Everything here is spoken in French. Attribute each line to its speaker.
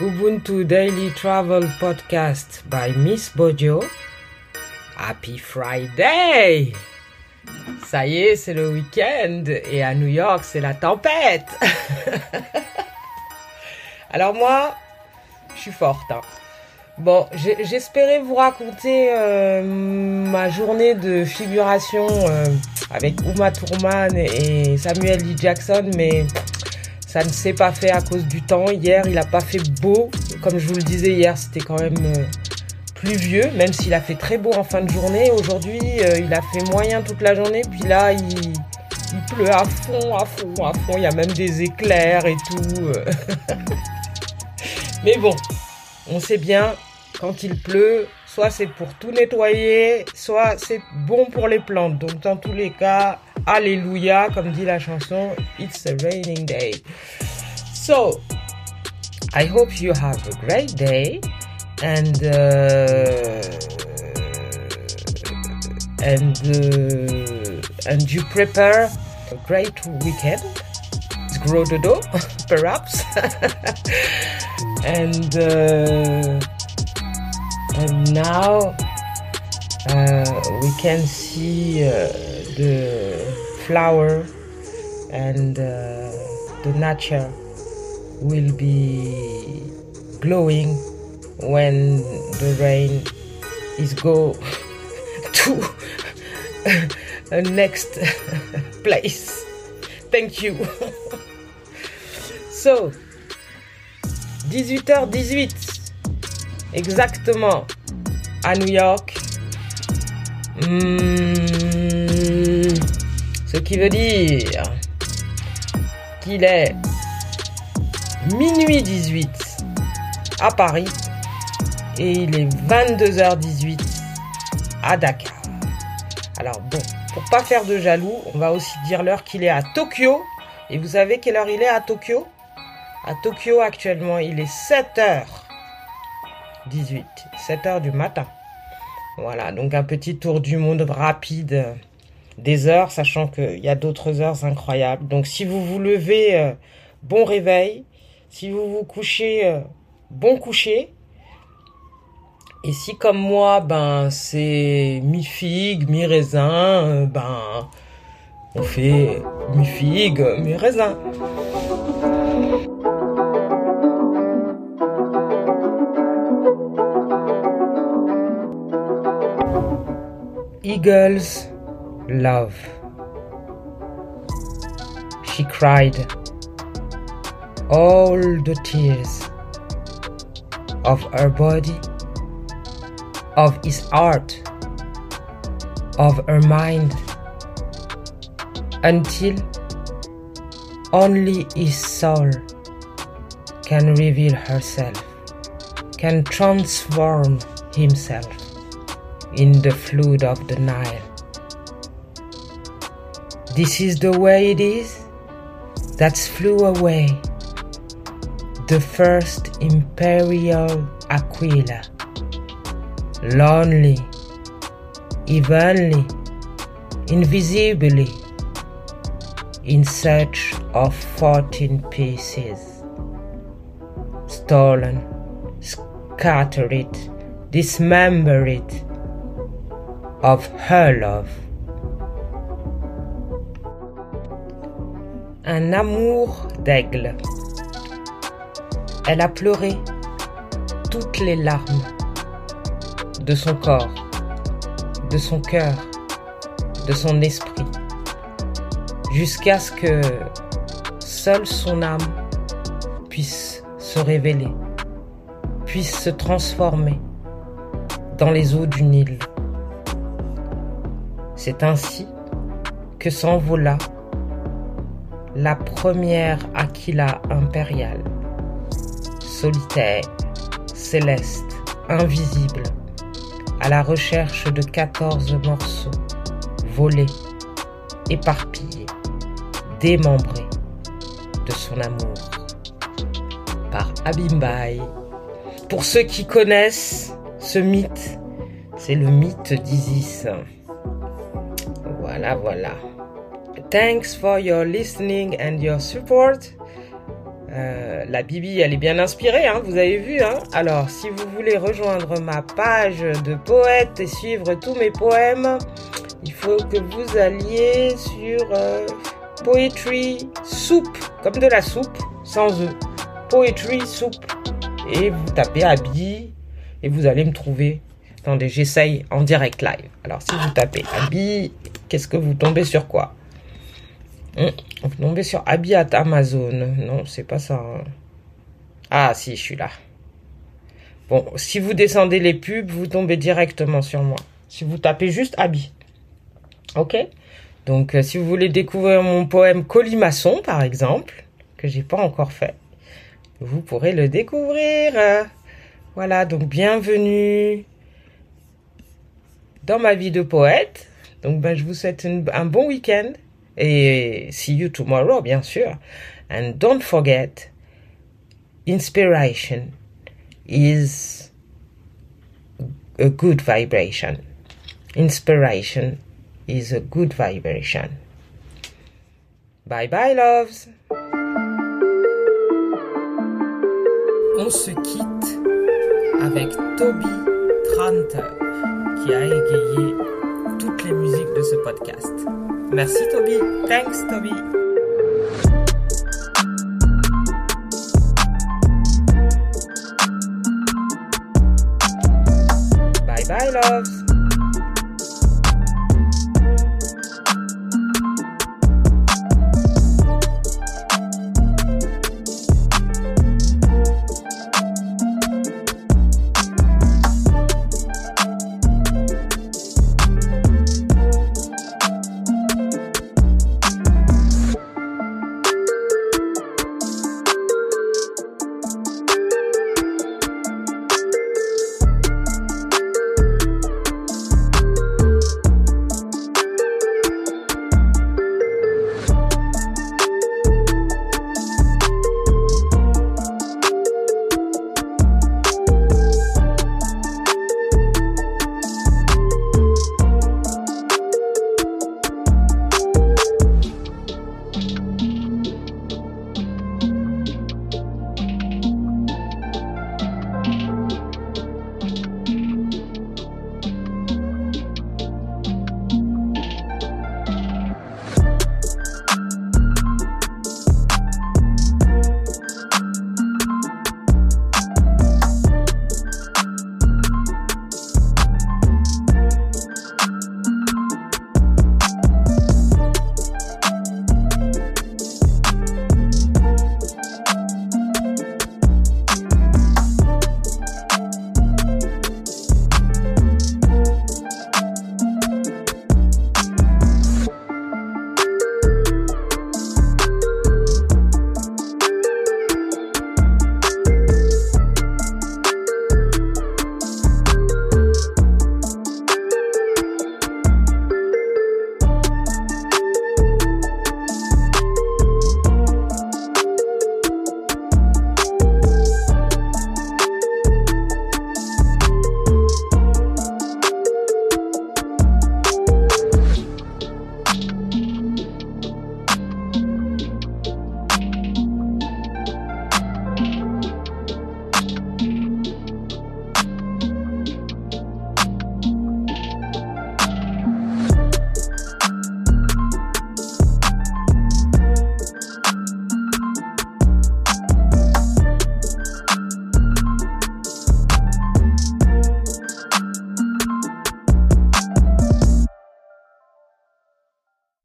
Speaker 1: Ubuntu Daily Travel Podcast by Miss Bojo. Happy Friday! Ça y est, c'est le week-end et à New York, c'est la tempête. Alors moi, je suis forte. Hein. Bon, j'espérais vous raconter euh, ma journée de figuration euh, avec Uma Thurman et Samuel Lee Jackson, mais ça ne s'est pas fait à cause du temps. Hier, il n'a pas fait beau. Comme je vous le disais hier, c'était quand même euh, pluvieux, même s'il a fait très beau en fin de journée. Aujourd'hui, euh, il a fait moyen toute la journée. Puis là, il, pleut à fond, à fond, à fond. Il y a même des éclairs et tout. Euh. Mais bon, on sait bien, quand il pleut, soit c'est pour tout nettoyer, soit c'est bon pour les plantes. Donc dans tous les cas, Alléluia, comme dit la chanson, It's a raining day. So, I hope you have a great day and uh, and uh, and you prepare a great weekend. It's Grododo, perhaps, and uh, and now uh, we can see. The flower and uh, the nature will be glowing when the rain is go to a next place. Thank you. so, 18h18, exactement, à New York. Hmm, ce qui veut dire qu'il est minuit 18 à Paris et il est 22h18 à Dakar. Alors bon, pour pas faire de jaloux, on va aussi dire l'heure qu'il est à Tokyo. Et vous savez quelle heure il est à Tokyo? À Tokyo actuellement, il est 7h18, 7h du matin. Voilà, donc un petit tour du monde rapide des heures, sachant qu'il y a d'autres heures incroyables. Donc si vous vous levez, euh, bon réveil. Si vous vous couchez, euh, bon coucher. Et si comme moi, ben c'est mi-figue, mi-raisin, euh, ben on fait mi-figue, mi-raisin. Eagles love. She cried all the tears of her body, of his heart, of her mind, until only his soul can reveal herself, can transform himself in the flood of the Nile. This is the way it is. That flew away. The first imperial Aquila, lonely, evenly, invisibly, in search of fourteen pieces, stolen, scatter it, dismember it, of her love. Un amour d'aigle. Elle a pleuré toutes les larmes de son corps, de son cœur, de son esprit, jusqu'à ce que seule son âme puisse se révéler, puisse se transformer dans les eaux du Nil. C'est ainsi que s'envola la première Aquila impériale, solitaire, céleste, invisible, à la recherche de 14 morceaux, volés, éparpillés, démembrés de son amour, par Abimbai. Pour ceux qui connaissent ce mythe, c'est le mythe d'Isis. Voilà, voilà. Thanks for your listening and your support. Euh, la Bibi, elle est bien inspirée, hein, vous avez vu. Hein Alors, si vous voulez rejoindre ma page de poète et suivre tous mes poèmes, il faut que vous alliez sur euh, Poetry Soup, comme de la soupe, sans E. Poetry Soup. Et vous tapez Abby et vous allez me trouver. Attendez, j'essaye en direct live. Alors, si vous tapez Abby, qu'est-ce que vous tombez sur quoi? Hum, Vous tombez sur Abby at Amazon. Non, c'est pas ça. Hein. Ah, si, je suis là. Bon, si vous descendez les pubs, vous tombez directement sur moi. Si vous tapez juste Abby. Ok? Donc, euh, si vous voulez découvrir mon poème Colimaçon, par exemple, que j'ai pas encore fait, vous pourrez le découvrir. Voilà, donc bienvenue dans ma vie de poète. Donc, ben, je vous souhaite un bon week-end et see you tomorrow, bien sûr. And don't forget, inspiration is a good vibration. Inspiration is a good vibration. Bye bye, loves. On se quitte avec Toby Tranter qui a égayé toutes les musiques de ce podcast. Merci Toby. Thanks Toby. Bye bye loves.